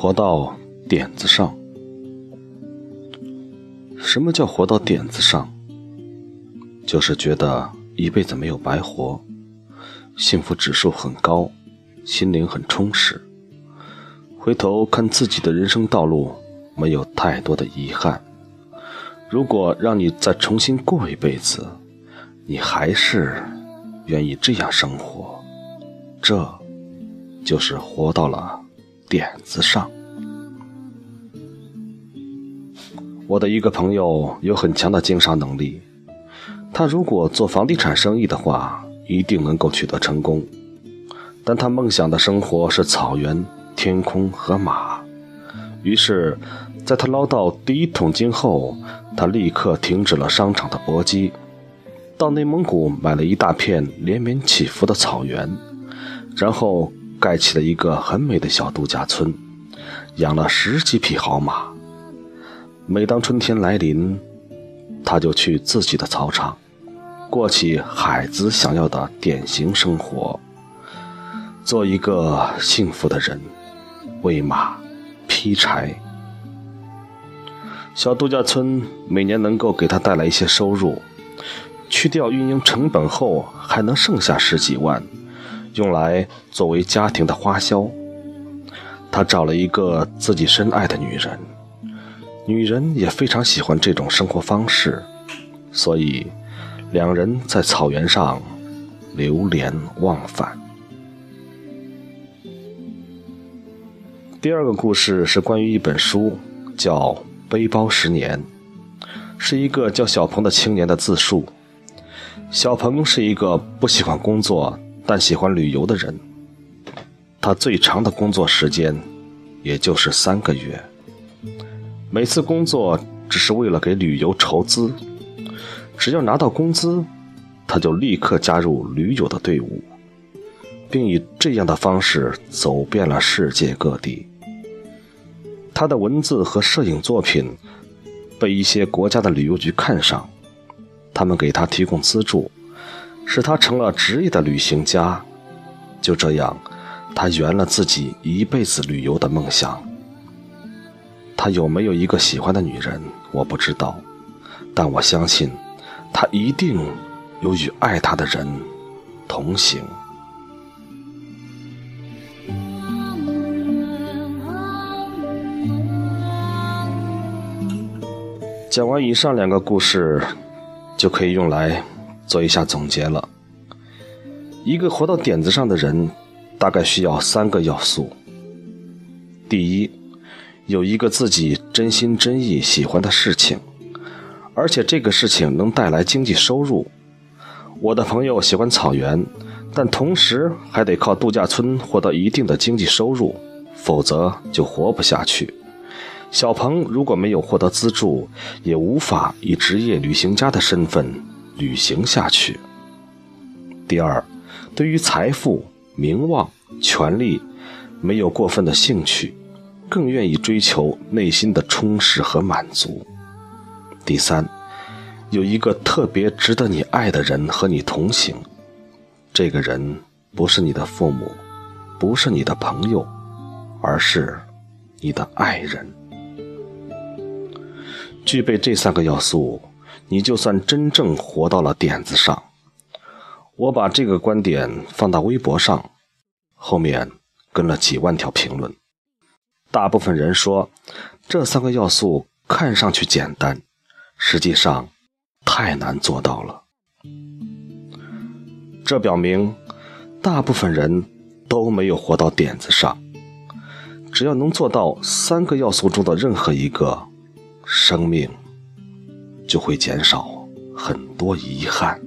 活到点子上。什么叫活到点子上？就是觉得一辈子没有白活，幸福指数很高，心灵很充实。回头看自己的人生道路，没有太多的遗憾。如果让你再重新过一辈子，你还是愿意这样生活？这，就是活到了。点子上，我的一个朋友有很强的经商能力，他如果做房地产生意的话，一定能够取得成功。但他梦想的生活是草原、天空和马，于是，在他捞到第一桶金后，他立刻停止了商场的搏击，到内蒙古买了一大片连绵起伏的草原，然后。盖起了一个很美的小度假村，养了十几匹好马。每当春天来临，他就去自己的草场，过起海子想要的典型生活，做一个幸福的人，喂马，劈柴。小度假村每年能够给他带来一些收入，去掉运营成本后，还能剩下十几万。用来作为家庭的花销，他找了一个自己深爱的女人，女人也非常喜欢这种生活方式，所以两人在草原上流连忘返。第二个故事是关于一本书，叫《背包十年》，是一个叫小鹏的青年的自述。小鹏是一个不喜欢工作。但喜欢旅游的人，他最长的工作时间，也就是三个月。每次工作只是为了给旅游筹资，只要拿到工资，他就立刻加入驴友的队伍，并以这样的方式走遍了世界各地。他的文字和摄影作品被一些国家的旅游局看上，他们给他提供资助。使他成了职业的旅行家，就这样，他圆了自己一辈子旅游的梦想。他有没有一个喜欢的女人，我不知道，但我相信，他一定有与爱他的人同行。讲完以上两个故事，就可以用来。做一下总结了，一个活到点子上的人，大概需要三个要素。第一，有一个自己真心真意喜欢的事情，而且这个事情能带来经济收入。我的朋友喜欢草原，但同时还得靠度假村获得一定的经济收入，否则就活不下去。小鹏如果没有获得资助，也无法以职业旅行家的身份。旅行下去。第二，对于财富、名望、权力，没有过分的兴趣，更愿意追求内心的充实和满足。第三，有一个特别值得你爱的人和你同行，这个人不是你的父母，不是你的朋友，而是你的爱人。具备这三个要素。你就算真正活到了点子上，我把这个观点放到微博上，后面跟了几万条评论。大部分人说，这三个要素看上去简单，实际上太难做到了。这表明，大部分人都没有活到点子上。只要能做到三个要素中的任何一个，生命。就会减少很多遗憾。